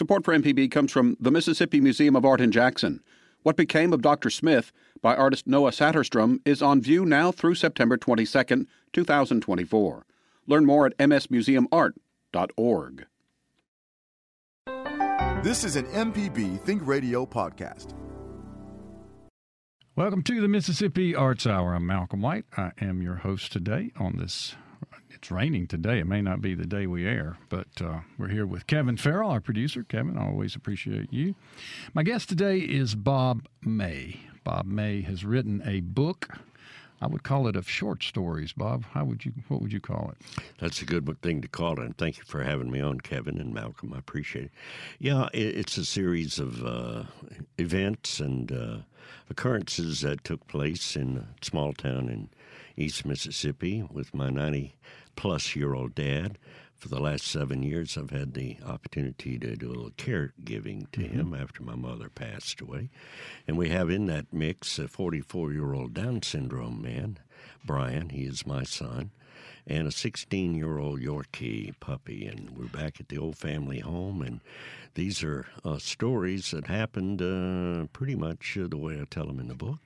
Support for MPB comes from the Mississippi Museum of Art in Jackson. What Became of Dr. Smith by artist Noah Saterstrom is on view now through September 22, 2024. Learn more at msmuseumart.org. This is an MPB Think Radio podcast. Welcome to the Mississippi Arts Hour. I'm Malcolm White. I am your host today on this. It's raining today. It may not be the day we air, but uh, we're here with Kevin Farrell, our producer. Kevin, I always appreciate you. My guest today is Bob May. Bob May has written a book I would call it of short stories, Bob. How would you? What would you call it? That's a good thing to call it. And thank you for having me on, Kevin and Malcolm. I appreciate it. Yeah, it's a series of uh, events and uh, occurrences that took place in a small town in East Mississippi with my 90 plus year old dad for the last seven years, I've had the opportunity to do a little caregiving to mm-hmm. him after my mother passed away. And we have in that mix a 44 year old Down syndrome man, Brian, he is my son, and a 16 year old Yorkie puppy. And we're back at the old family home. And these are uh, stories that happened uh, pretty much uh, the way I tell them in the book.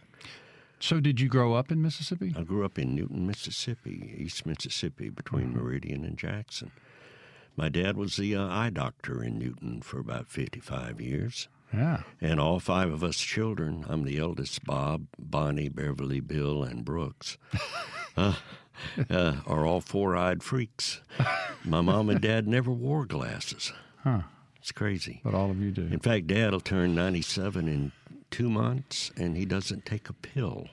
So, did you grow up in Mississippi? I grew up in Newton, Mississippi, East Mississippi, between mm-hmm. Meridian and Jackson. My dad was the uh, eye doctor in Newton for about 55 years. Yeah. And all five of us children, I'm the eldest, Bob, Bonnie, Beverly, Bill, and Brooks, uh, uh, are all four eyed freaks. My mom and dad never wore glasses. Huh. It's crazy. But all of you do. In fact, dad will turn 97 in two months, and he doesn't take a pill.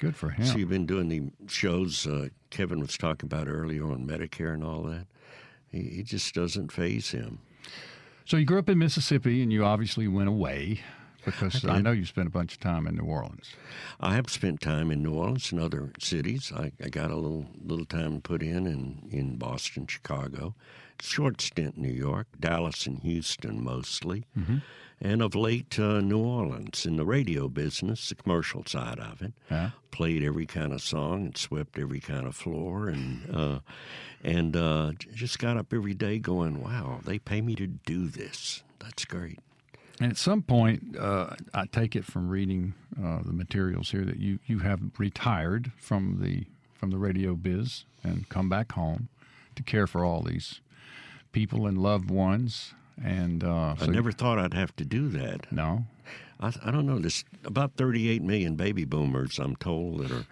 Good for him. So you've been doing the shows uh, Kevin was talking about earlier on Medicare and all that. He, just doesn't phase him. So you grew up in Mississippi, and you obviously went away because I, I, know you spent a bunch of time in New Orleans. I have spent time in New Orleans and other cities. I, I got a little little time put in in, in Boston, Chicago, short stint in New York, Dallas, and Houston mostly. Mm-hmm and of late uh, New Orleans in the radio business, the commercial side of it. Huh? Played every kind of song and swept every kind of floor, and uh, and uh, just got up every day going, "Wow, they pay me to do this. That's great." And at some point, uh, I take it from reading uh, the materials here that you, you have retired from the from the radio biz and come back home to care for all these people and loved ones and uh, so I never thought I'd have to do that. No, I, I don't know. There's about 38 million baby boomers, I'm told, that are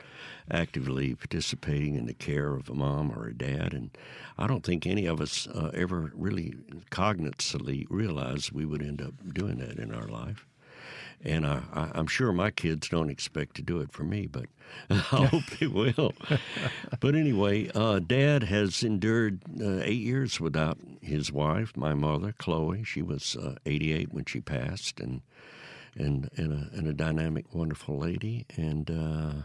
actively participating in the care of a mom or a dad, and I don't think any of us uh, ever really cognizantly realized we would end up doing that in our life and I, am sure my kids don't expect to do it for me, but I hope they will. but anyway, uh, Dad has endured uh, eight years without his wife, my mother, Chloe. She was uh, 88 when she passed, and and and a, and a dynamic, wonderful lady. And uh,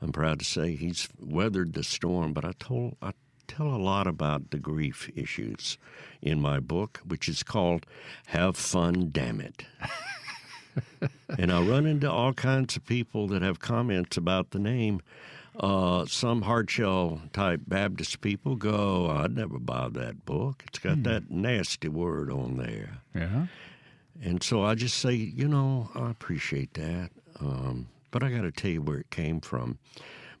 I'm proud to say he's weathered the storm. But I told I tell a lot about the grief issues in my book, which is called "Have Fun, Damn It." and I run into all kinds of people that have comments about the name. Uh, some hardshell type Baptist people go, I'd never buy that book. It's got hmm. that nasty word on there. Yeah. And so I just say, you know, I appreciate that. Um, but I got to tell you where it came from.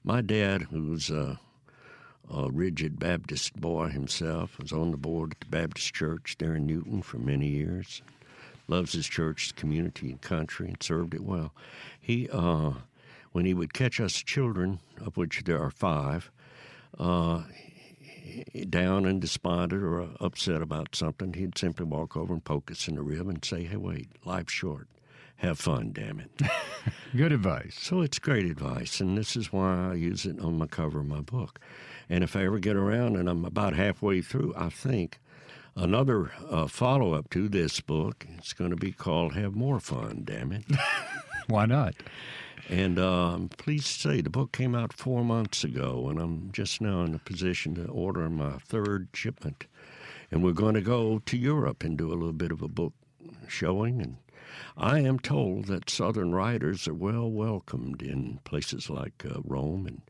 My dad, who's a, a rigid Baptist boy himself, was on the board at the Baptist church there in Newton for many years loves his church, community, and country, and served it well. He, uh, when he would catch us children, of which there are five, uh, down and despondent or upset about something, he'd simply walk over and poke us in the rib and say, "Hey, wait, life's short. Have fun, damn it." Good advice. So it's great advice, and this is why I use it on the cover of my book. And if I ever get around and I'm about halfway through, I think another uh, follow up to this book. It's going to be called Have More Fun, damn it. Why not? And uh, I'm pleased to say the book came out four months ago, and I'm just now in a position to order my third shipment. And we're going to go to Europe and do a little bit of a book showing. And I am told that Southern writers are well welcomed in places like uh, Rome and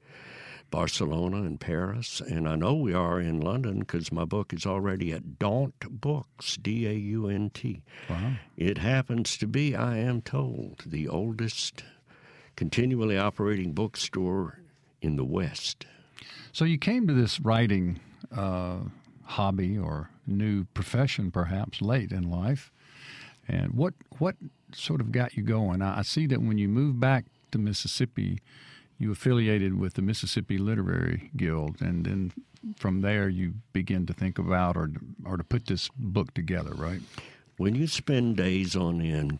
Barcelona and Paris, and I know we are in London because my book is already at Daunt Books, D A U N T. Wow. It happens to be, I am told, the oldest continually operating bookstore in the West. So you came to this writing uh, hobby or new profession, perhaps late in life. And what what sort of got you going? I, I see that when you moved back to Mississippi, you affiliated with the Mississippi Literary Guild, and then from there you begin to think about or or to put this book together, right? When you spend days on end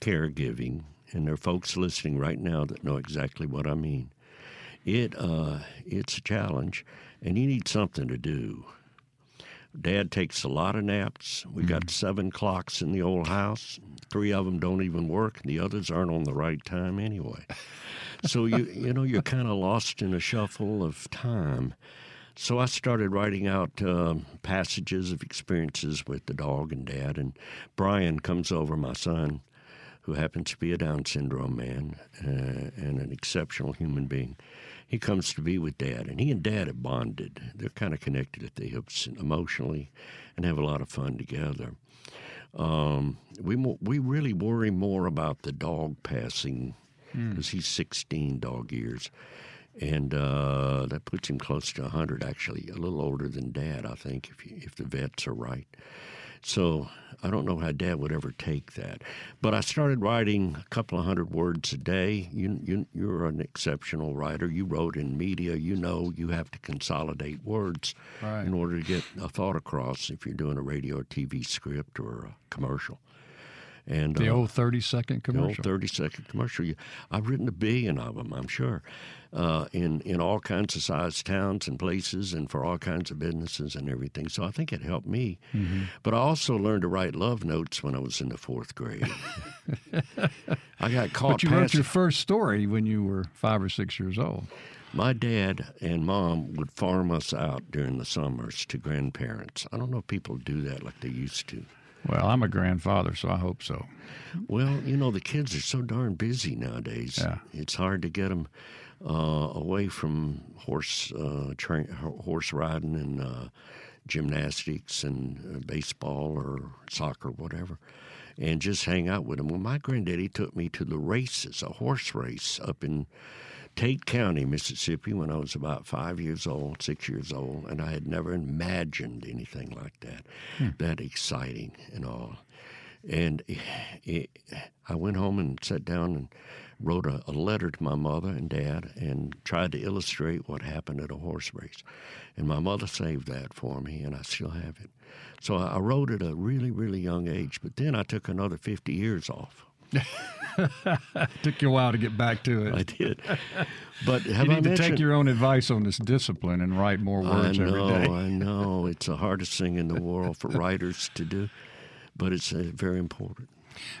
caregiving, and there are folks listening right now that know exactly what I mean, it uh, it's a challenge, and you need something to do. Dad takes a lot of naps. We got seven clocks in the old house. Three of them don't even work, and the others aren't on the right time anyway. so you you know you're kind of lost in a shuffle of time. So I started writing out um passages of experiences with the dog and dad, and Brian comes over, my son, who happens to be a Down syndrome man uh, and an exceptional human being. He comes to be with Dad, and he and Dad have bonded. They're kind of connected at the hips emotionally, and have a lot of fun together. Um, we mo- we really worry more about the dog passing because he's 16 dog years, and uh, that puts him close to 100. Actually, a little older than Dad, I think, if you, if the vets are right. So I don't know how Dad would ever take that. But I started writing a couple of hundred words a day. You, you, you're an exceptional writer. You wrote in media. You know you have to consolidate words Right. in order to get a thought across if you're doing a radio or TV script or a commercial. And The uh, old thirty second commercial. the old commercial. 30 second commercial. I've written a billion of them, I'm sure, uh, in, in all kinds of size towns and places and for all kinds of businesses and everything. So I think it helped me. Mm-hmm. But I also learned to write love notes when I was in the fourth grade. I got caught but you wrote your first story when you were five or six years old. My dad and mom would farm us out during the summers to grandparents. I don't know if people do that like they used to. Well, I'm a grandfather, so I hope so. Well, you know, the kids are so darn busy nowadays. Yeah. It's hard to get them uh, away from horse uh, train, horse riding and uh, gymnastics and uh, baseball or soccer, whatever, and just hang out with them. Well, my granddaddy took me to the races, a horse race up in Tate County, Mississippi, when I was about five years old, six years old, and I had never imagined anything like that, hmm. that exciting and all. And it, I went home and sat down and wrote a, a letter to my mother and dad and tried to illustrate what happened at a horse race. And my mother saved that for me, and I still have it. So I I wrote at a really, really young age, but then I took another 50 years off. Took you a while to get back to it. I did. But have you I need to take your own advice on this discipline and write more words I know, day. I know. It's the hardest thing in the world for writers to do, but it's uh, very important.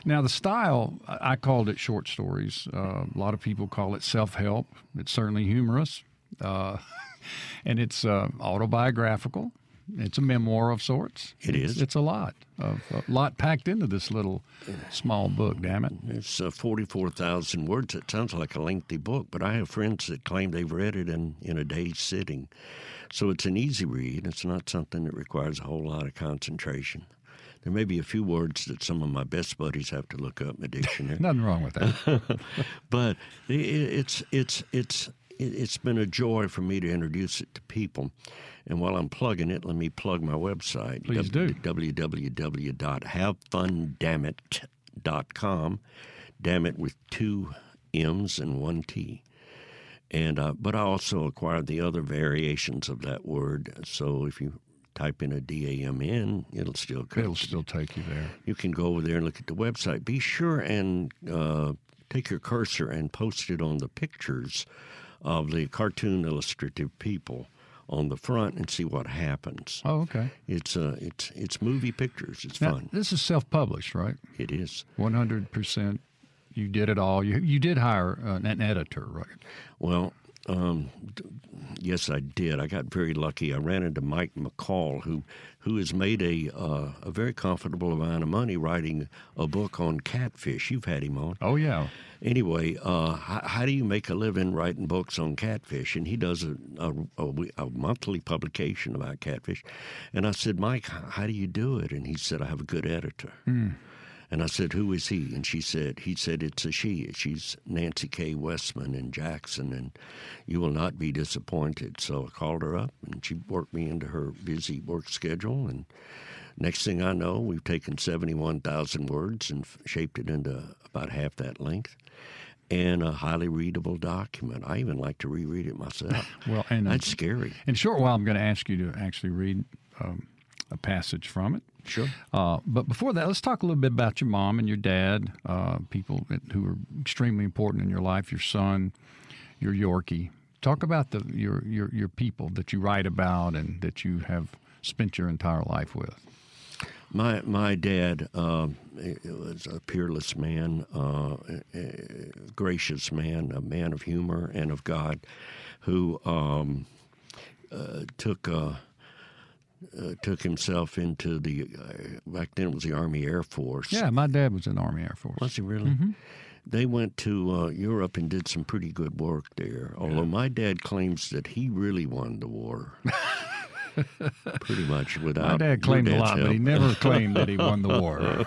Now, the style, I I called it short stories. Uh, a lot of people call it self help. It's certainly humorous, uh, and it's uh, autobiographical. It's a memoir of sorts. It It's- It's a lot, of, a lot packed into this little small book. Damn it! It's uh, 44,000 words. It sounds like a lengthy book, but I have friends that claim they've read it in, in a day's sitting. So it's an easy read. It's not something that requires a whole lot of concentration. There may be a few words that some of my best buddies have to look up in the dictionary. Nothing wrong with that. but it's it's it's it's been a joy for me to introduce it to people. And while I'm plugging it, let me plug my website. Please do. www.havefundamit.com. Damn it with two M's and one T. And uh, but I also acquired the other variations of that word. So if you type in a D A M N, it'll still come. It'll still take you there. You can go over there and look at the website. Be sure and uh, take your cursor and post it on the pictures of the cartoon illustrative people on the front and see what happens. Oh, okay. It's uh, it's it's movie pictures. It's Now, fun. this is self published, right? It is. One hundred percent. You did it all. You you did hire uh, an editor, right? Well, Um, yes, I did. I got very lucky. I ran into Mike McCall, who who has made a uh, a very comfortable amount of money writing a book on catfish. You've had him on. Oh yeah. Anyway, uh, how, how, do you make a living writing books on catfish? And he does a, a, a, a, monthly publication about catfish. And I said, Mike, how do you do it? And he said, I have a good editor. Mm. And I said, Who is he? And she said, He said, It's a she. She's Nancy K. Westman in Jackson, and you will not be disappointed. So I called her up, and she worked me into her busy work schedule. And next thing I know, we've taken 71,000 words and shaped it into about half that length and a highly readable document. I even like to reread it myself. well, and that's scary. In a short while, I'm going to ask you to actually read um, a passage from it. Sure. Uh, but before that, let's talk a little bit about your mom and your dad, uh, people who are extremely important in your life. Your son, your Yorkie. Talk about the your your your people that you write about and that you have spent your entire life with. My my dad uh, was a peerless man, uh, a gracious man, a man of humor and of God, who um, uh, took uh, uh, took himself into the uh, back then it was the Army Air Force. Yeah, my dad was in the Army Air Force. Was he really? Mm-hmm. They went to uh, Europe and did some pretty good work there. Although yeah. my dad claims that he really won the war. pretty much without. My dad claimed a lot, help. but he never claimed that he won the war.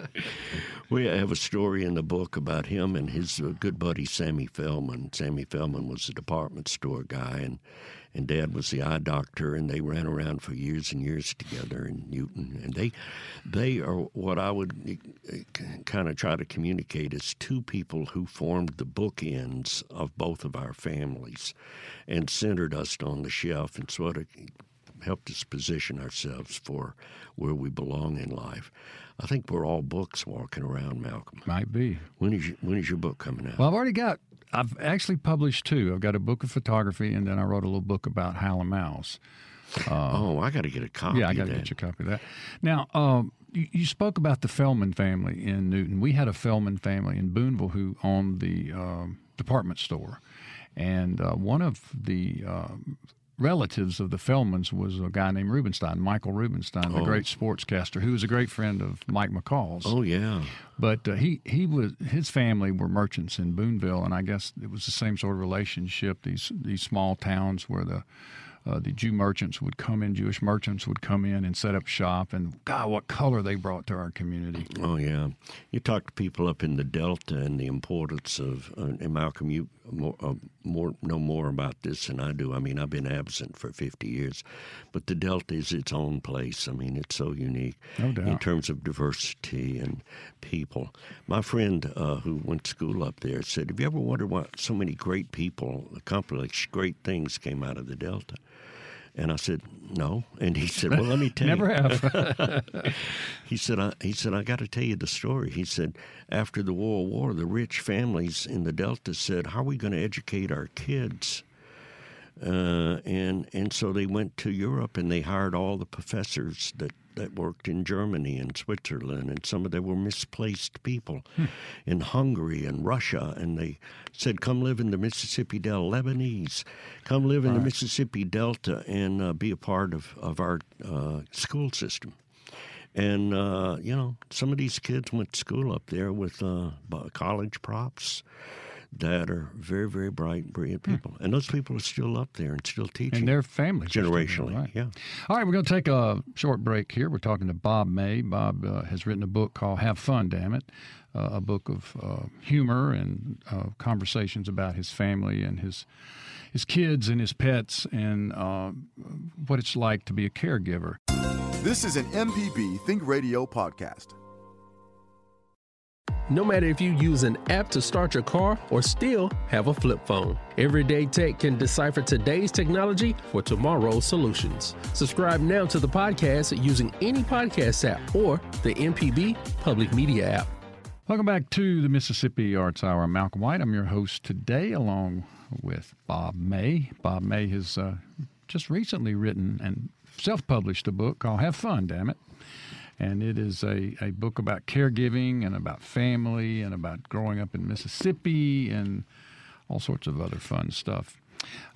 we have a story in the book about him and his uh, good buddy Sammy Feldman. Sammy Feldman was a department store guy, and and Dad was the eye doctor, and they ran around for years and years together in Newton. And they, they are what I would uh, kind of try to communicate as two people who formed the bookends of both of our families, and centered us on the shelf and sort of helped us position ourselves for where we belong in life. I think we're all books walking around, Malcolm. Might be. When is your, when is your book coming out? Well, I've already got I've actually published two. I've got a book of photography, and then I wrote a little book about Hal and Mal's. Uh, oh, I got to get a copy. Yeah, I got to get you a copy of that. Now, um, you, you, spoke about the Feldman family in Newton. We had a Feldman family in Booneville who owned the um, department store, and uh, one of the uh, relatives of the Feldmans was a guy named Rubenstein, Michael Rubenstein, the oh. great sportscaster, who was a great friend of Mike McCall's. Oh yeah. But uh, he he was his family were merchants in Booneville, and I guess it was the same sort of relationship. These these small towns where the uh, the Jew merchants would come in, Jewish merchants would come in and set up shop, and God, what color they brought to our community. Oh yeah, you talk to people up in the Delta and the importance of. Uh, and Malcolm, you more, uh, more know more about this than I do. I mean, I've been absent for 50 years, but the Delta is its own place. I mean, it's so unique no in terms of diversity and people. My friend uh, who went to school up there said, "Have you ever wondered why so many great people accomplished great things came out of the Delta?" And I said, "No." And he said, "Well, let me tell Never you." Never have. he said, I, "He said I got to tell you the story." He said, "After the World War, the rich families in the Delta said, "How are we going to educate our kids?" Uh, and and so they went to Europe and they hired all the professors that that worked in Germany and Switzerland, and some of them were misplaced people hmm. in Hungary and Russia. And they said, Come live in the Mississippi Delta, Lebanese, come live in the Mississippi Delta and uh, be a part of, of our uh, school system. And, uh, you know, some of these kids went to school up there with uh, college props that are very, very bright, brilliant hmm. people. Hmm. And those people are still up there and still teaching. And their families. Generationally, right. yeah. All right, we're going to take a short break here. We're talking to Bob May. Bob uh, has written a book called Have Fun, Damn It, uh, a book of uh, humor and uh, conversations about his family and his his kids and his pets and uh, what it's like to be a caregiver. This is an MPB Think Radio podcast. No matter if you use an app to start your car or still have a flip phone, Everyday Tech can decipher today's technology for tomorrow's solutions. Subscribe now to the podcast using any podcast app or the MPB Public Media app. Welcome back to the Mississippi Arts Hour. I'm Malcolm White. I'm your host today, along with Bob May. Bob May has uh, just recently written and self published a book called Have Fun, Damn It and it is a, a book about caregiving and about family and about growing up in Mississippi and all sorts of other fun stuff.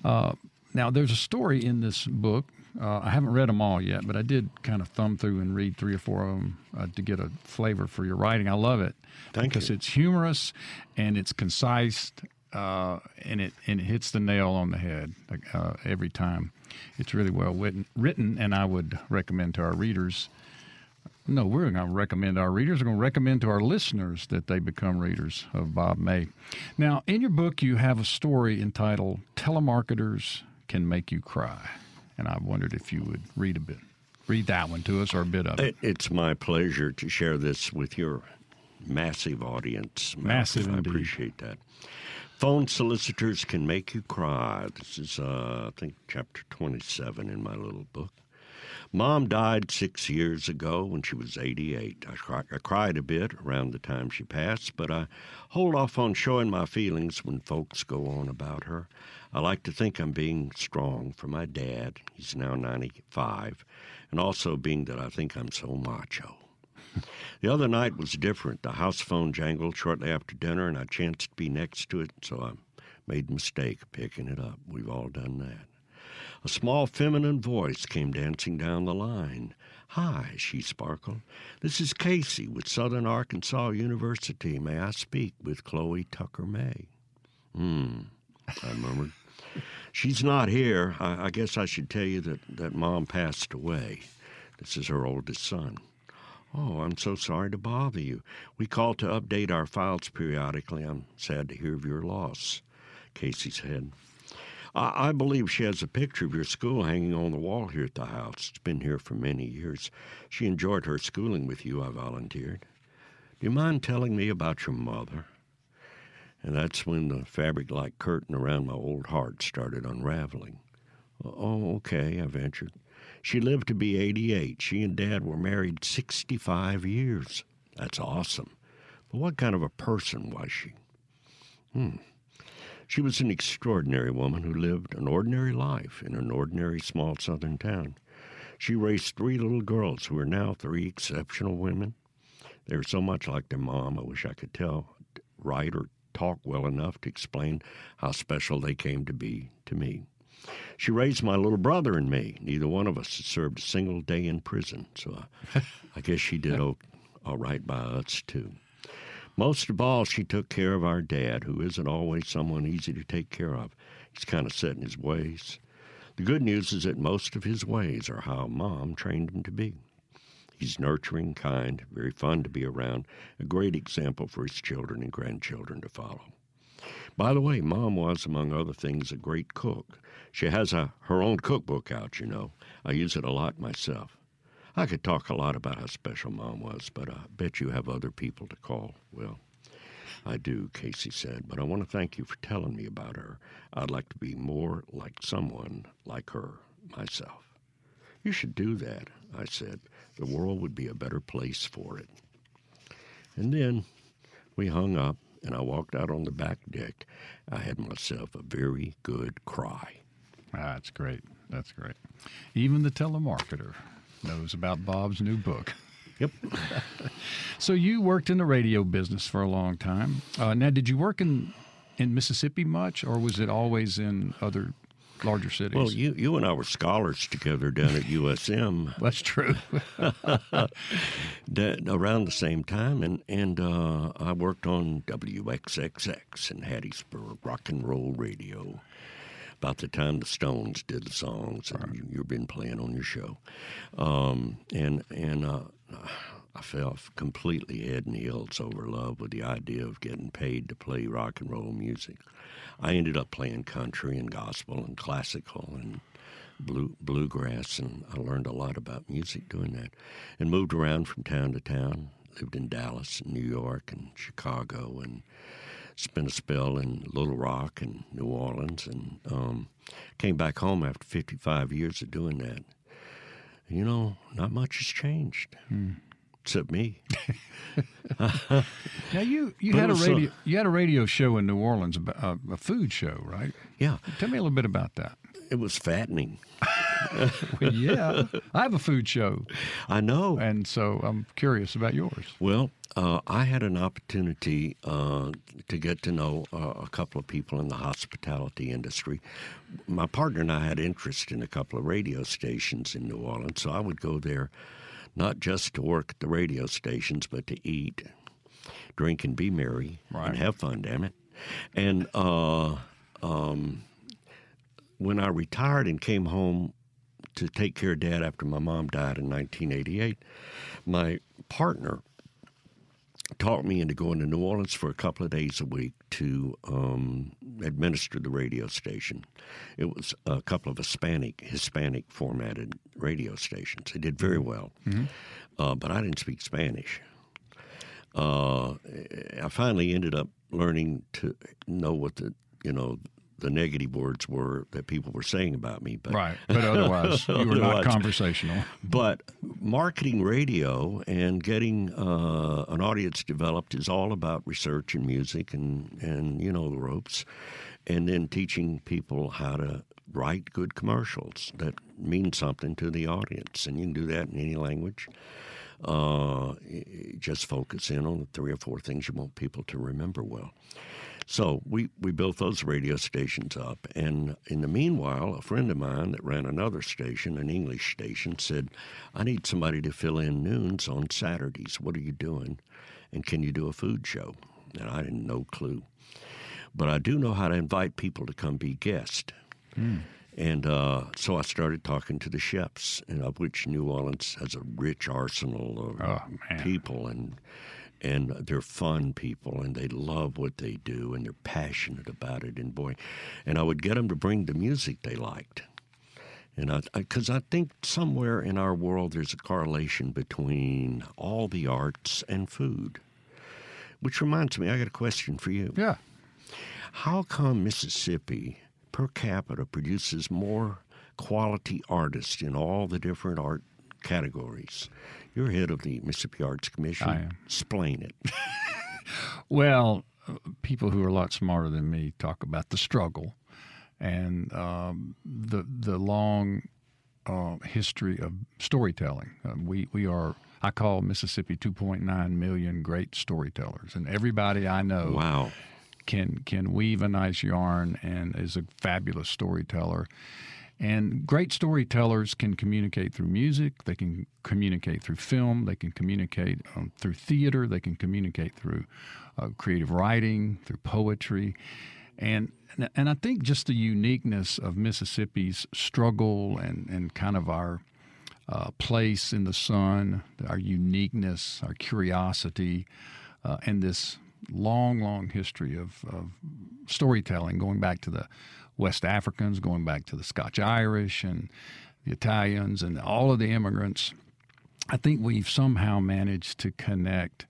Uh, now, there's a story in this book. Uh, I haven't read them all yet, but I did kind of thumb through and read three or four of them uh, to get a flavor for your writing. I love it Thank because you. it's humorous and it's concise uh, and it and it hits the nail on the head uh, every time. It's really well written, written, and I would recommend to our readers. No, we're going to recommend our readers. We're going to recommend to our listeners that they become readers of Bob May. Now, in your book, you have a story entitled "Telemarketers Can Make You Cry," and I wondered if you would read a bit, read that one to us, or a bit of it. It, it's my pleasure to share this with your massive audience. Massive I indeed. appreciate that. Phone solicitors can make you cry. This is, uh, I think, chapter 27 in my little book. Mom died six years ago when she was 88. I, cri- I cried a bit around the time she passed, but I hold off on showing my feelings when folks go on about her. I like to think I'm being strong for my dad. He's now 95. And also being that I think I'm so macho. The other night was different. The house phone jangled shortly after dinner, and I chanced to be next to it, so I made the mistake picking it up. We've all done that. A small feminine voice came dancing down the line. Hi, she sparkled. This is Casey with Southern Arkansas University. May I speak with Chloe Tucker May? Hmm, I murmured. She's not here. I, I guess I should tell you that, that Mom passed away. This is her oldest son. Oh, I'm so sorry to bother you. We call to update our files periodically. I'm sad to hear of your loss. Casey said. I, I believe she has a picture of your school hanging on the wall here at the house. It's been here for many years. She enjoyed her schooling with you, I volunteered. Do you mind telling me about your mother? And that's when the fabric like curtain around my old heart started unraveling. Oh, okay, I ventured. She lived to be 88. She and Dad were married 65 years. That's awesome. But what kind of a person was she? Hmm. She was an extraordinary woman who lived an ordinary life in an ordinary small southern town. She raised three little girls who are now three exceptional women. They're so much like their mom, I wish I could tell, write, or talk well enough to explain how special they came to be to me. She raised my little brother and me. Neither one of us served a single day in prison, so I, I guess she did o- all right by us, too. Most of all, she took care of our dad, who isn't always someone easy to take care of. He's kind of set in his ways. The good news is that most of his ways are how Mom trained him to be. He's nurturing, kind, very fun to be around, a great example for his children and grandchildren to follow. By the way, Mom was, among other things, a great cook. She has a, her own cookbook out, you know. I use it a lot myself. I could talk a lot about how special Mom was, but I bet you have other people to call. Well, I do, Casey said, but I want to thank you for telling me about her. I'd like to be more like someone like her myself. You should do that, I said. The world would be a better place for it. And then we hung up, and I walked out on the back deck. I had myself a very good cry. Ah, that's great. That's great. Even the telemarketer knows about Bob's new book. Yep. So you worked in the radio business for a long time. Uh, now, did you work in in Mississippi much, or was it always in other larger cities? Well, you, you and I were scholars together down at USM that's true. that, around the same time, and, and uh, I worked on WXXX in Hattiesburg, rock and roll radio. About the time the Stones did the songs, and you, you've been playing on your show, um, and and uh, I fell completely head and heels over love with the idea of getting paid to play rock and roll music. I ended up playing country and gospel and classical and blue, bluegrass, and I learned a lot about music doing that. And moved around from town to town. Lived in Dallas, and New York, and Chicago, and spent a spell in Little Rock and New Orleans, and um, came back home after 55 years of doing that. You know, not much has changed, except me. now you you But had a uh, radio you had a radio show in New Orleans, uh, a food show, right? Yeah, Tell me a little bit about that. it was fattening. well, yeah, I have a food show, I know. and so I'm curious about yours. Well, uh, I had an opportunity uh, to get to know uh, a couple of people in the hospitality industry. My partner and I had interest in a couple of radio stations in New Orleans, so I would go there not just to work at the radio stations, but to eat, drink, and be merry Right. and have fun. Damn it! And uh, um, when I retired and came home to take care of Dad after my mom died in 1988, my partner talked me into going to New Orleans for a couple of days a week to um, administer the radio station. It was a couple of Hispanic Hispanic formatted radio stations. They did very well, uh, but I didn't speak Spanish. Uh, I finally ended up learning to know what the you know the negative words were that people were saying about me. But Right, but otherwise you were not conversational. but marketing radio and getting uh, an audience developed is all about research and music and, and you know the ropes, and then teaching people how to write good commercials that mean something to the audience, and you can do that in any language. Uh, just focus in on the three or four things you want people to remember well. So we, we built those radio stations up. And in the meanwhile, a friend of mine that ran another station, an English station, said, I need somebody to fill in noons on Saturdays. What are you doing? And can you do a food show? And I had no clue. But I do know how to invite people to come be guests. And uh, so I started talking to the chefs, and of which New Orleans has a rich arsenal of Oh, people, and and they're fun people, and they love what they do, and they're passionate about it. And boy, and I would get them to bring the music they liked, and I because I, think somewhere in our world there's a correlation between all the arts and food. Which reminds me, I got a question for you. Yeah. How come Mississippi per capita produces more quality artists in all the different art categories? You're head of the Mississippi Arts Commission. I am. Explain it. Well, people who are a lot smarter than me talk about the struggle and um, the the long uh, history of storytelling. Uh, we we are. I call Mississippi 2.9 million great storytellers, and everybody I know Wow. can can weave a nice yarn and is a fabulous storyteller. And great storytellers can communicate through music. They can communicate through film. They can communicate um, through theater. They can communicate through uh, creative writing, through poetry, and and I think just the uniqueness of Mississippi's struggle and and kind of our uh, place in the sun, our uniqueness, our curiosity, uh, and this long, long history of, of storytelling going back to the West Africans, going back to the Scotch Irish and the Italians and all of the immigrants. I think we've somehow managed to connect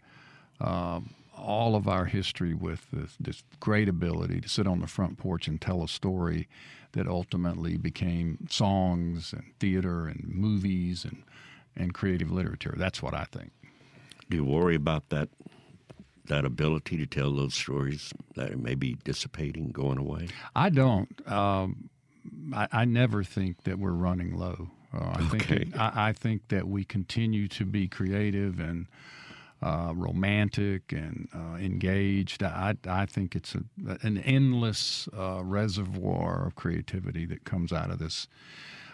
um, all of our history with this, this great ability to sit on the front porch and tell a story that ultimately became songs and theater and movies and, and creative literature. That's what I think. Do you worry about that that ability to tell those stories that may be dissipating, going away? I don't. Um, I, I never think that we're running low. Uh, I think Okay. it, I, I think that we continue to be creative and uh, romantic and uh, engaged. I, I think it's a, an endless uh, reservoir of creativity that comes out of this.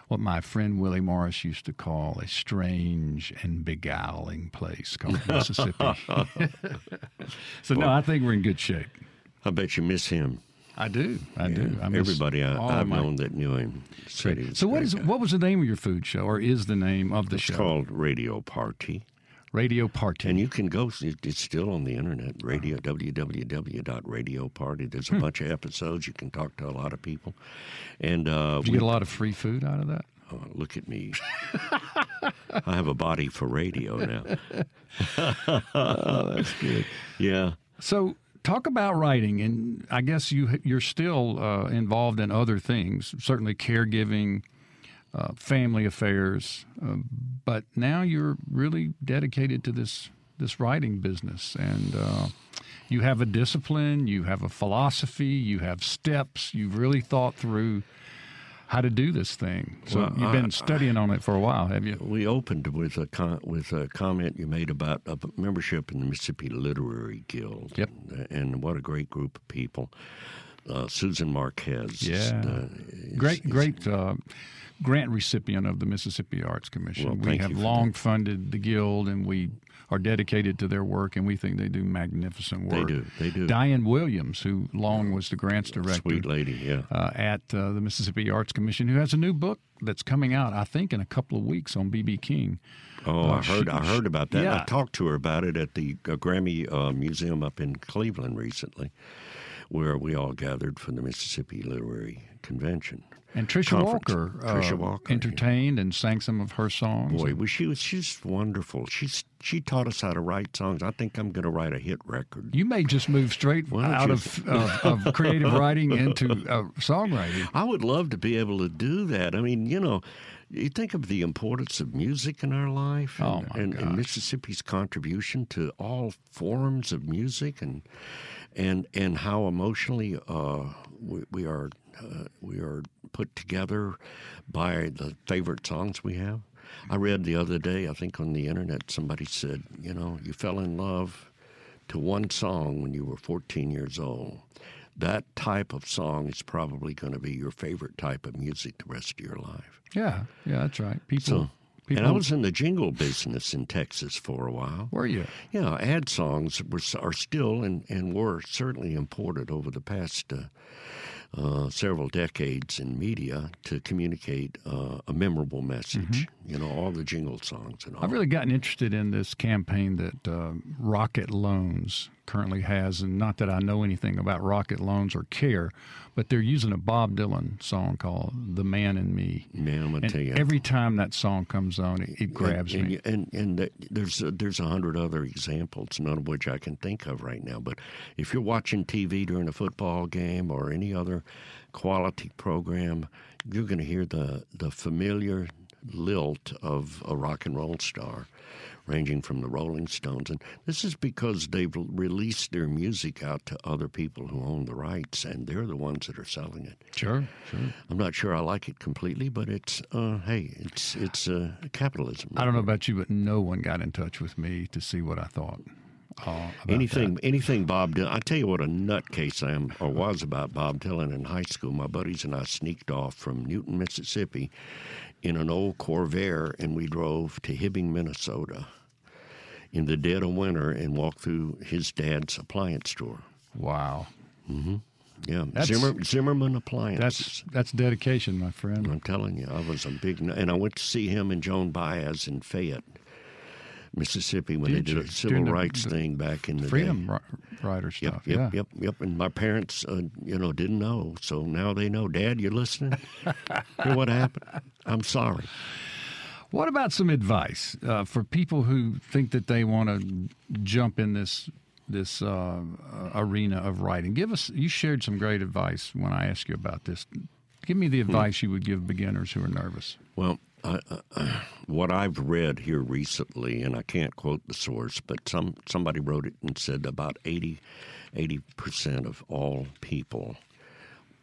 What my friend Willie Morris used to call a strange and beguiling place called Mississippi. so no, I think we're in good shape. I bet you miss him. I do. I do. I miss Everybody I, I've my- known that knew him said So what guy. what was the name of your food show, or is the name of the It's show? called Radio Party. Radio Party. And you can go, it's still on the internet, radio, www.radioparty. There's a Hmm. bunch of episodes. You can talk to a lot of people. And uh, you we- get a lot of free food out of that? oh, look at me. I have a body for radio now. Oh, that's good. Yeah. So talk about writing, and I guess you you're still uh, involved in other things, certainly caregiving, uh, family affairs, uh, but now you're really dedicated to this this writing business, and uh, you have a discipline, you have a philosophy, you have steps. You've really thought through how to do this thing. So Well, you've been I- studying on it for a while, have you? We opened with a con- with a comment you made about uh, membership in the Mississippi Literary Guild. Yep. And, and what a great group of people. Uh, Susan Marquez. Yeah. uh, is- Great, is- great uh, grant recipient of the Mississippi Arts Commission. Well, we have long that. funded the guild, and we are dedicated to their work, and we think they do magnificent work. They do. They do. Diane Williams, who long was the grants director Sweet lady, yeah. uh, at uh, the Mississippi Arts Commission, who has a new book that's coming out, I think, in a couple of weeks on BB King. Oh, Uh, I heard. she- I heard about that. yeah. I talked to her about it at the uh, Grammy uh, Museum up in Cleveland recently, where we all gathered for the Mississippi Literary Convention. And Tricia Conference. Walker, uh, Tricia Walker, entertained and sang some of her songs. Boy, was she was she's wonderful. She's she taught us how to write songs. I think I'm going to write a hit record. You may just move straight out of, of, of creative writing into uh, songwriting. I would love to be able to do that. I mean, you know, you think of the importance of music in our life and, Oh, and, and. Mississippi's contribution to all forms of music and and and how emotionally uh, we, we are uh, we are put together by the favorite songs we have. I read the other day, I think on the internet, somebody said, you know, you fell in love to one song when you were 14 years old. That type of song is probably going to be your favorite type of music the rest of your life. Yeah, yeah, that's right. People, So, people. and I was in the jingle business in Texas for a while. were you? Yeah, ad songs were are still and, and were certainly imported over the past uh, uh, several decades in media to communicate uh, a memorable message. You know, all the jingle songs and all. Mm-hmm. I've really gotten interested in this campaign that uh, Rocket Loans currently has, and not that I know anything about Rocket Loans or care, but they're using a Bob Dylan song called "The Man in Me." Man, I'm gonna And tell you. every time that song comes on, it, it grabs and, me. And and, that- there's a, there's a hundred other examples, none of which I can think of right now. But if you're watching TV during a football game or any other quality program, you're going to hear the the familiar lilt of a rock and roll star. Ranging from the Rolling Stones, and this is because they've released their music out to other people who own the rights, and they're the ones that are selling it. Sure, sure. I'm not sure I like it completely, but it's uh, hey, it's it's uh, capitalism. I don't know about you, but no one got in touch with me to see what I thought. Uh, anything that. anything Bob Dylan. I tell you what a nutcase I am or was about Bob Dylan in high school. My buddies and I sneaked off from Newton, Mississippi, in an old Corvair, and we drove to Hibbing, Minnesota, in the dead of winter, and walk through his dad's appliance store. Wow, Yeah, That's- Zimmer, Zimmerman Appliance. that's that's dedication, my friend. I'm telling you, I was a big, and I went to see him and Joan Baez in Fayette, Mississippi, when Did they you? did a civil the- rights the thing back in the Freedom day. ri- rider Yep, stuff. yep, yeah. yep, yep. And my parents, uh, you know, didn't know, so now they know. Dad, you're listening? Hear what happened? I'm sorry. What about some advice uh, for people who think that they want to jump in this this uh, arena of writing? Give us. You shared some great advice when I asked you about this. Give me Hmm. the advice you would give beginners who are nervous. Well, I, uh, what I've read here recently, and I can't quote the source, but some somebody wrote it and said about 80 percent of all people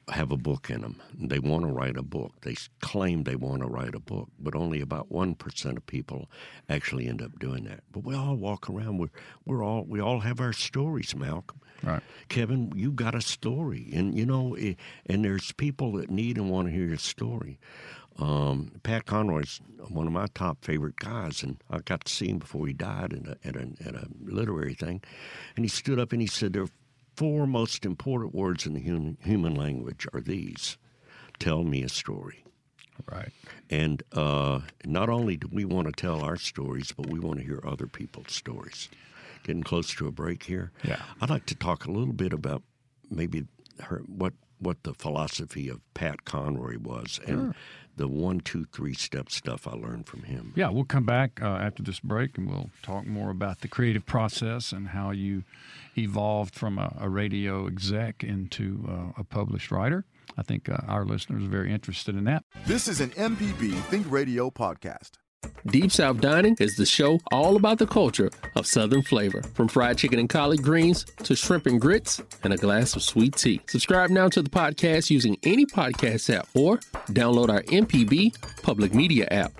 have a book in them. They want to write a book. They claim they want to write a book, but only about one percent of people actually end up doing that. But we all walk around. We're we're all we all have our stories, Malcolm. Right. Kevin, you got a story, and you know, eh, and there's people that need and want to hear your story. Um, Pat Conroy's one of my top favorite guys, and I got to see him before he died at a, at a, at a literary thing. And he stood up and he said, There are four most important words in the human, human language are these tell me a story. Right. And uh, not only do we want to tell our stories, but we want to hear other people's stories. Getting close to a break here. Yeah. I'd like to talk a little bit about maybe her, what what the philosophy of Pat Conroy was and the one, two, three step stuff I learned from him. Yeah, we'll come back uh, after this break and we'll talk more about the creative process and how you evolved from a, a radio exec into uh, a published writer. I think uh, our listeners are very interested in that. This is an MPB Think Radio podcast. Deep South Dining is the show all about the culture of Southern flavor, from fried chicken and collard greens to shrimp and grits and a glass of sweet tea. Subscribe now to the podcast using any podcast app or download our MPB public media app.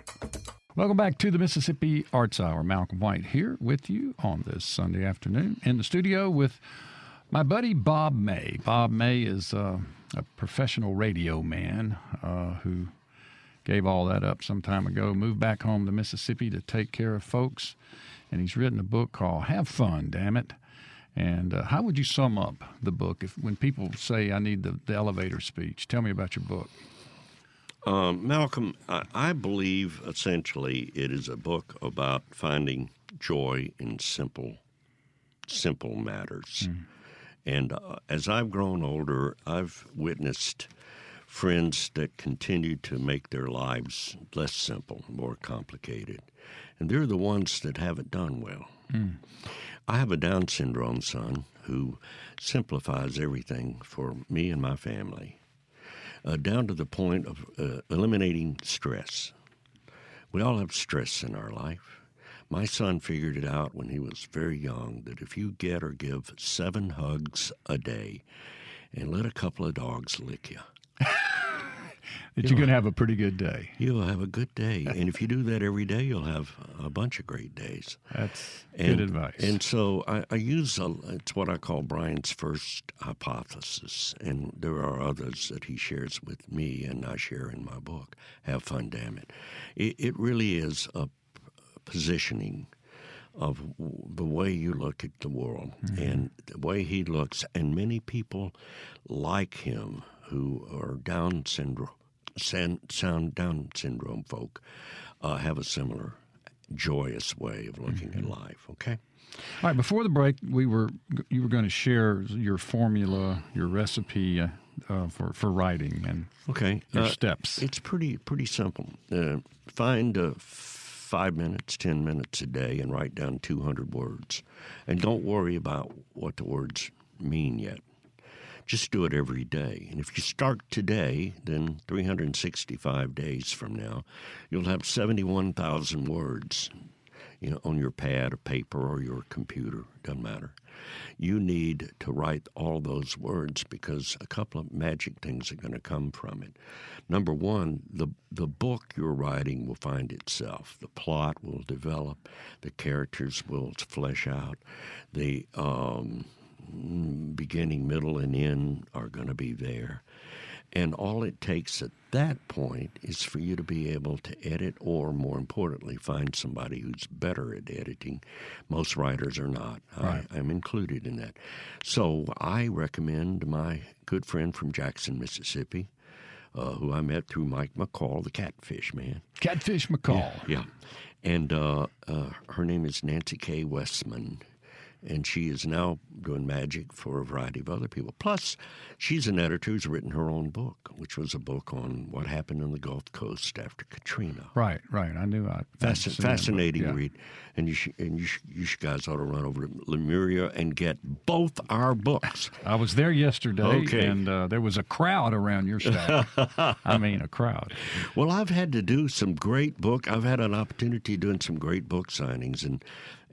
Welcome back to the Mississippi Arts Hour. Malcolm White here with you on this Sunday afternoon in the studio with my buddy Bob May. Bob May is uh, a professional radio man uh, who gave all that up some time ago, moved back home to Mississippi to take care of folks, and he's written a book called Have Fun, Damn It. And uh, how would you sum up the book if when people say I need the, the elevator speech? Tell me about your book. Um, Malcolm, I, I believe essentially it is a book about finding joy in simple, simple matters. Mm. And uh, as I've grown older, I've witnessed friends that continue to make their lives less simple, more complicated. And they're the ones that haven't done well. Mm. I have a Down syndrome son who simplifies everything for me and my family, uh, down to the point of uh, eliminating stress. We all have stress in our life. My son figured it out when he was very young that if you get or give seven hugs a day and let a couple of dogs lick you, that you're going to have a pretty good day. You'll have a good day, and if you do that every day, you'll have a bunch of great days. That's and, good advice. And so I, I use a, it's what I call Brian's first hypothesis, and there are others that he shares with me, and I share in my book. Have fun, damn it! It, it really is a positioning of the way you look at the world mm-hmm. and the way he looks, and many people like him who are Down syndrome, sound Down syndrome folk, uh, have a similar joyous way of looking mm-hmm. at life. Okay. All right. Before the break, we were you were going to share your formula, your recipe uh, uh, for for writing, and okay, your uh, steps. It's pretty pretty simple. Uh, find a five minutes, 10 minutes a day and write down 200 words. And don't worry about what the words mean yet. Just do it every day. And if you start today, then 365 days from now, you'll have 71,000 words you know, on your pad of paper or your computer, doesn't matter. You need to write all those words because a couple of magic things are going to come from it. Number one, the the book you're writing will find itself. The plot will develop. The characters will flesh out. The um, beginning, middle, and end are going to be there. And all it takes at that point is for you to be able to edit, or more importantly, find somebody who's better at editing. Most writers are not. Right. I, am included in that. So I recommend my good friend from Jackson, Mississippi, uh, who I met through Mike McCall, the catfish man. Catfish McCall. Yeah. yeah. And uh, uh, her name is Nancy K. Westman and she is now doing magic for a variety of other people. Plus, she's an editor who's written her own book, which was a book on what happened in the Gulf Coast after Katrina. Right, right. I knew I Fasc- fascinating yeah. read, and you sh- and you, sh- you guys ought to run over to Lemuria and get both our books. I was there yesterday, okay. and uh, there was a crowd around your staff. I mean, a crowd. Well, I've had to do some great book. I've had an opportunity doing some great book signings, and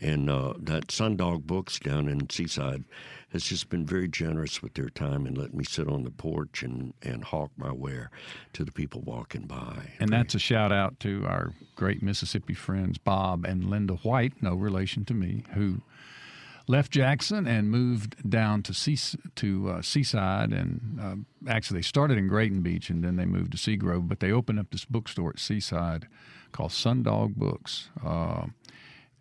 and uh, that Sundog Books down in Seaside has just been very generous with their time and let me sit on the porch and, and hawk my ware to the people walking by. And that's a shout out to our great Mississippi friends, Bob and Linda White, no relation to me, who left Jackson and moved down to to uh, Seaside, and uh, actually they started in Grayton Beach and then they moved to Seagrove. But they opened up this bookstore at Seaside called Sundog Books. Uh,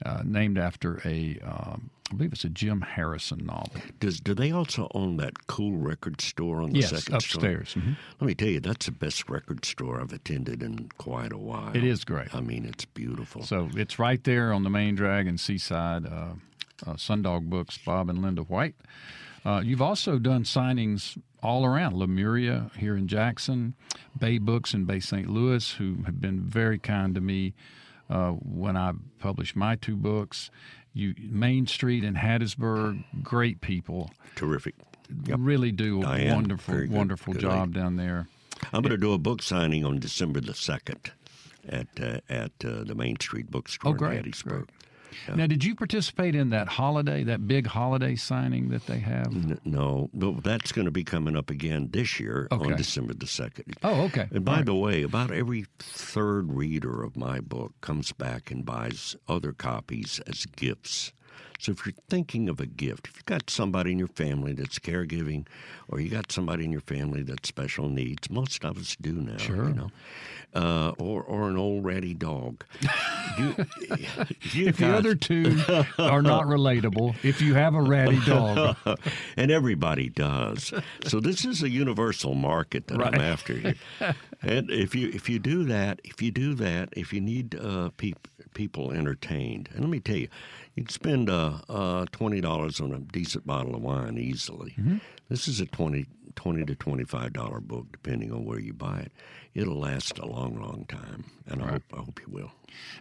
uh, named after a, um, I believe it's a Jim Harrison novel. Does do they also own that cool record store on the yes, second upstairs. Mm-hmm. Let me tell you, that's the best record store I've attended in quite a while. It is great. I mean, it's beautiful. So it's right there on the main drag in Seaside. Uh, uh, Sundog Books, Bob and Linda White. Uh, you've also done signings all around Lemuria here in Jackson, Bay Books in Bay St. Louis, who have been very kind to me uh, when I published my two books. You Main Street in Hattiesburg, great people. Terrific. Yep. Really do a Diane, wonderful, wonderful good job down there. I'm going to do a book signing on December the 2nd. at uh, at uh, the Main Street Bookstore Oh, great, in Hattiesburg. Now, did you participate in that holiday, that big holiday signing that they have? N- No, but that's going to be coming up again this year Okay. on December the second. Oh, okay. And by right. the way, about every third reader of my book comes back and buys other copies as gifts. So if you're thinking of a gift, if you've got somebody in your family that's caregiving, or you got somebody in your family that's special needs, most of us do now, Sure. you know, uh, or or an old ratty dog. you, you If the other two are not relatable, if you have a ratty dog, and everybody does. So this is a universal market that Right. I'm after here. And if you if you do that, if you do that, if you need uh, peop, people entertained, and let me tell you, you can spend uh, uh, twenty dollars on a decent bottle of wine easily. This is a 20, 20 to twenty five dollar book, depending on where you buy it. It'll last a long, long time, and I hope I hope you will.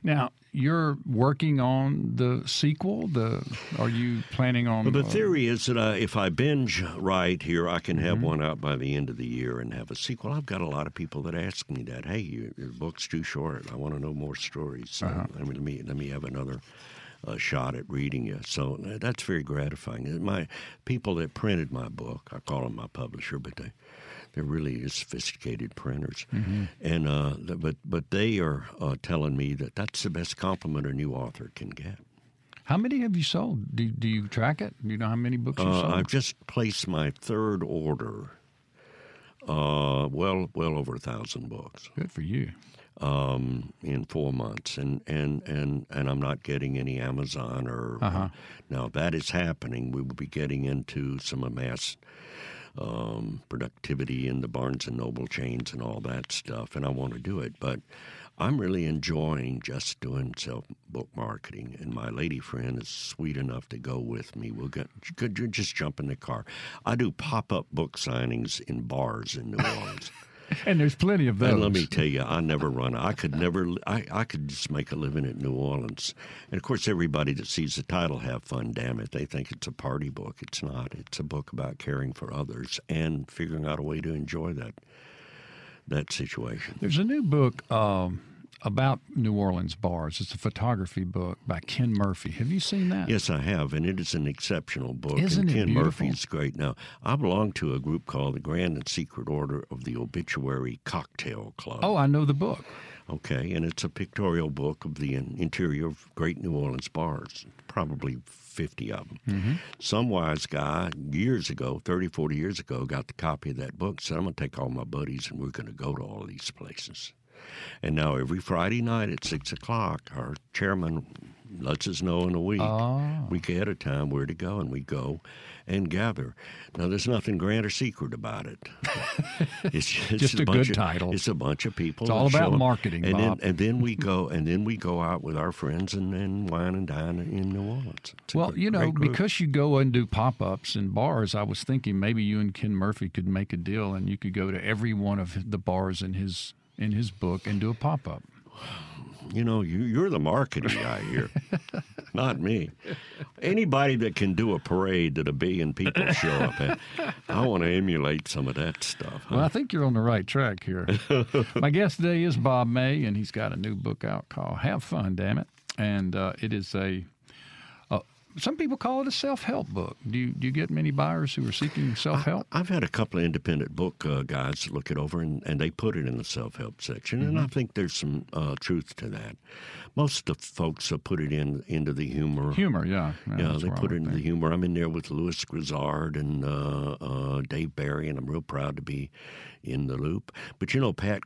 now you're working on the sequel. The are you planning on? Well, the uh, theory is that uh, if I binge right here, I can have Mm-hmm. one out by the end of the year and have a sequel. I've got a lot of people that ask me that. Hey, your, your book's too short. I want to know more stories. So Uh-huh. Let me let me have another uh, shot at reading you. So uh, that's very gratifying. Uh, My people that printed my book, I call them my publisher, but they they're really sophisticated printers, Mm-hmm. and uh, but but they are uh, telling me that that's the best compliment a new author can get. How many have you sold? Do, do you track it? Do you know how many books you Uh, sold? I've just placed my third order. Uh, well, well over a thousand books Good for you. Um, in four months, and, and, and, and I'm not getting any Amazon or Uh-huh. now if that is happening. We will be getting into some mass um, productivity in the Barnes and Noble chains and all that stuff, and I want to do it, but. I'm really enjoying just doing self book marketing, and my lady friend is sweet enough to go with me. We'll get could you just jump in the car. I do pop up book signings in bars in New Orleans. And there's plenty of those. And let me tell you, I never run. I could never. I, I could just make a living at New Orleans. And of course, everybody that sees the title, have fun. Damn it, they think it's a party book. It's not. It's a book about caring for others and figuring out a way to enjoy that that situation. There's a new book um, about New Orleans bars. It's a photography book by Ken Murphy. Have you seen that? Yes, I have, and it is an exceptional book. Isn't and it Ken beautiful? Murphy's great. Now, I belong to a group called the Grand and Secret Order of the Obituary Cocktail Club. Oh, I know the book. Okay, and it's a pictorial book of the interior of great New Orleans bars, probably 50 of them. Mm-hmm. Some wise guy years ago, 30, 40 years ago, got the copy of that book, said, I'm going to take all my buddies and we're going to go to all these places. And now every Friday night at 6 o'clock, our chairman lets us know in a week, Oh. week ahead of time, where to go, and we go and gather. Now, there's nothing grand or secret about it. It's just, Just a bunch good of- title. It's a bunch of people. It's all about marketing, and Bob. then and then we go and then we go out with our friends and, and wine and dine in New Orleans. It's Well, you know, because you go and do pop ups in bars, I was thinking maybe you and Ken Murphy could make a deal and you could go to every one of the bars in his in his book and do a pop up. you know you, you're the marketing guy here, not me. Anybody that can do a parade that a billion people show up at, I want to emulate some of that stuff. huh? Well, I think you're on the right track here. My guest today is Bob May, and he's got a new book out called "Have Fun, Damn It," and uh, it is a. Some people call it a self-help book. Do you do you get many buyers who are seeking self-help? I've had a couple of independent book uh, guys look it over, and, and they put it in the self help section, and I Mm-hmm. think there's some uh, truth to that. Most of the folks uh, put it in into the humor. Humor, yeah. Yeah, that's they I put it into the humor. I'm in there with Lewis Grizzard and uh, uh, Dave Barry, and I'm real proud to be in the loop. But you know, Pat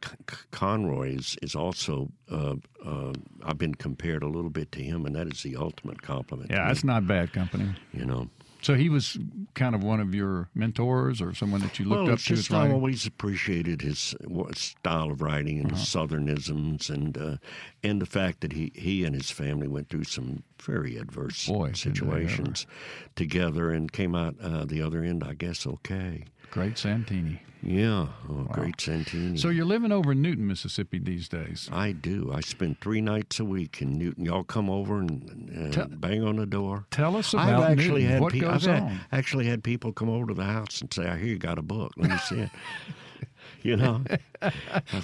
Conroy is, is also, uh, uh, I've been compared a little bit to him, and that is the ultimate compliment. Yeah, me, that's not bad company. You know, So he was kind of one of your mentors or someone that you looked well, up to. just I always appreciated his style of writing and Uh-huh. his southernisms, and uh, and the fact that he, he and his family went through some very adverse Boy, did they ever. situations together and came out uh, the other end, I guess, okay. Great Santini. Yeah, oh, great Santini. So you're living over in Newton, Mississippi these days. I do. I spend three nights a week in Newton. Y'all come over and, and Tell- bang on the door. Tell us I've about actually Newton. had what pe- goes I've had- on. actually had people come over to the house and say, "I hear you got a book. Let me see it." you know.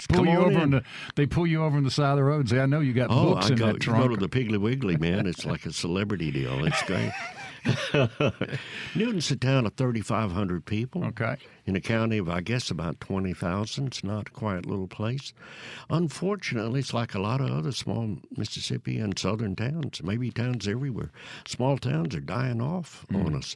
pull you over in. the, they pull you over on the side of the road and say, I know you got oh, books I in go, that trunk. Go to the Piggly Wiggly, man. It's like a celebrity deal. It's great. Newton's a town of 3,500 people. Okay. In a county of, I guess, about 20,000. It's not a quiet little place. Unfortunately, it's like a lot of other small Mississippi and southern towns, maybe towns everywhere. Small towns are dying off mm. on us.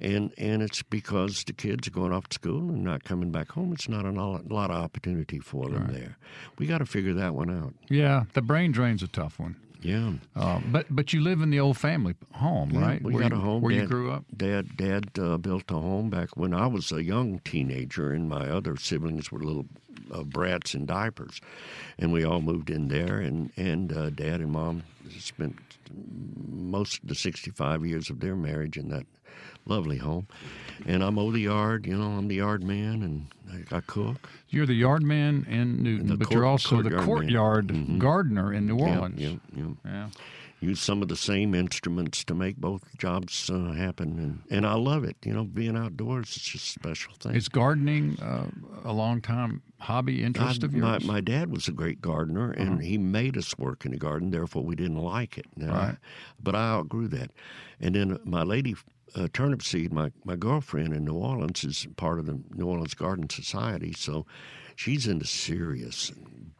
And and it's because the kids are going off to school and not coming back home. It's not a lot of opportunity for them right. there. We got to figure that one out. Yeah, the brain drain's a tough one. Yeah. Uh, but but you live in the old family home, yeah, right? We where got you, a home. Where Dad, you grew up? Dad Dad uh, built a home back when I was a young teenager, and my other siblings were little uh, brats in diapers, and we all moved in there. And and uh, Dad and Mom spent most of the 65 years of their marriage in that lovely home. And I mow the yard, you know, I'm the yard man and I, I cook. You're the yard man in Newton, but court, you're also the courtyard mm-hmm. gardener in New Orleans. Yeah, yeah, yeah. Use some of the same instruments to make both jobs uh, happen, and, and I love it. You know, being outdoors is just a special thing. Is gardening uh, a long time hobby interest I, of yours? My, my dad was a great gardener, and uh-huh. he made us work in the garden. Therefore, we didn't like it. Now, right. but I outgrew that. And then my lady uh, Turnip Seed, my, my girlfriend in New Orleans, is part of the New Orleans Garden Society. So she's into serious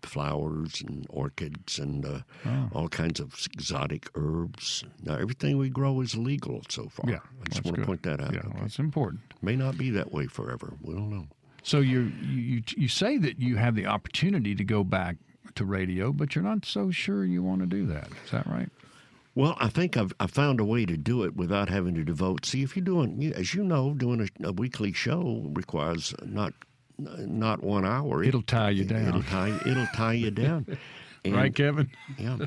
flowers and orchids and uh, oh. all kinds of exotic herbs. Now, everything we grow is legal so far. Yeah, I just want to point that out. Yeah, okay. well, that's important. May not be that way forever. We don't know. So you you you say that you have the opportunity to go back to radio, but you're not so sure you want to do that. Is that right? Well, I think I've, I've found a way to do it without having to devote. See, if you're doing, as you know, doing a, a weekly show requires not not one hour. It'll tie you down. It'll tie it'll tie you down. And, right, Kevin? Yeah.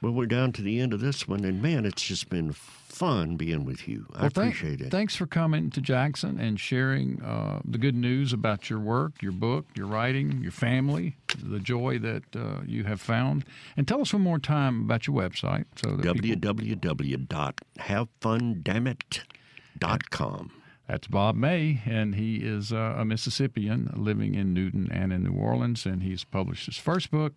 well, we're down to the end of this one, and man, it's just been fun being with you. I well, appreciate th- it. Thanks for coming to Jackson and sharing uh, the good news about your work, your book, your writing, your family, the joy that uh, you have found. And tell us one more time about your website. So www.havefundammit.com. That's Bob May, and he is uh, a Mississippian living in Newton and in New Orleans, and he's published his first book,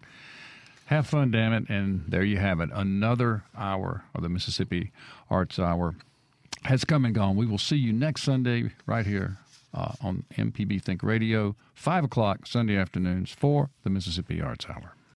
have fun, damn it. And there you have it. Another hour of the Mississippi Arts Hour has come and gone. We will see you next Sunday right here uh, on MPB Think Radio, 5 o'clock Sunday afternoons for the Mississippi Arts Hour.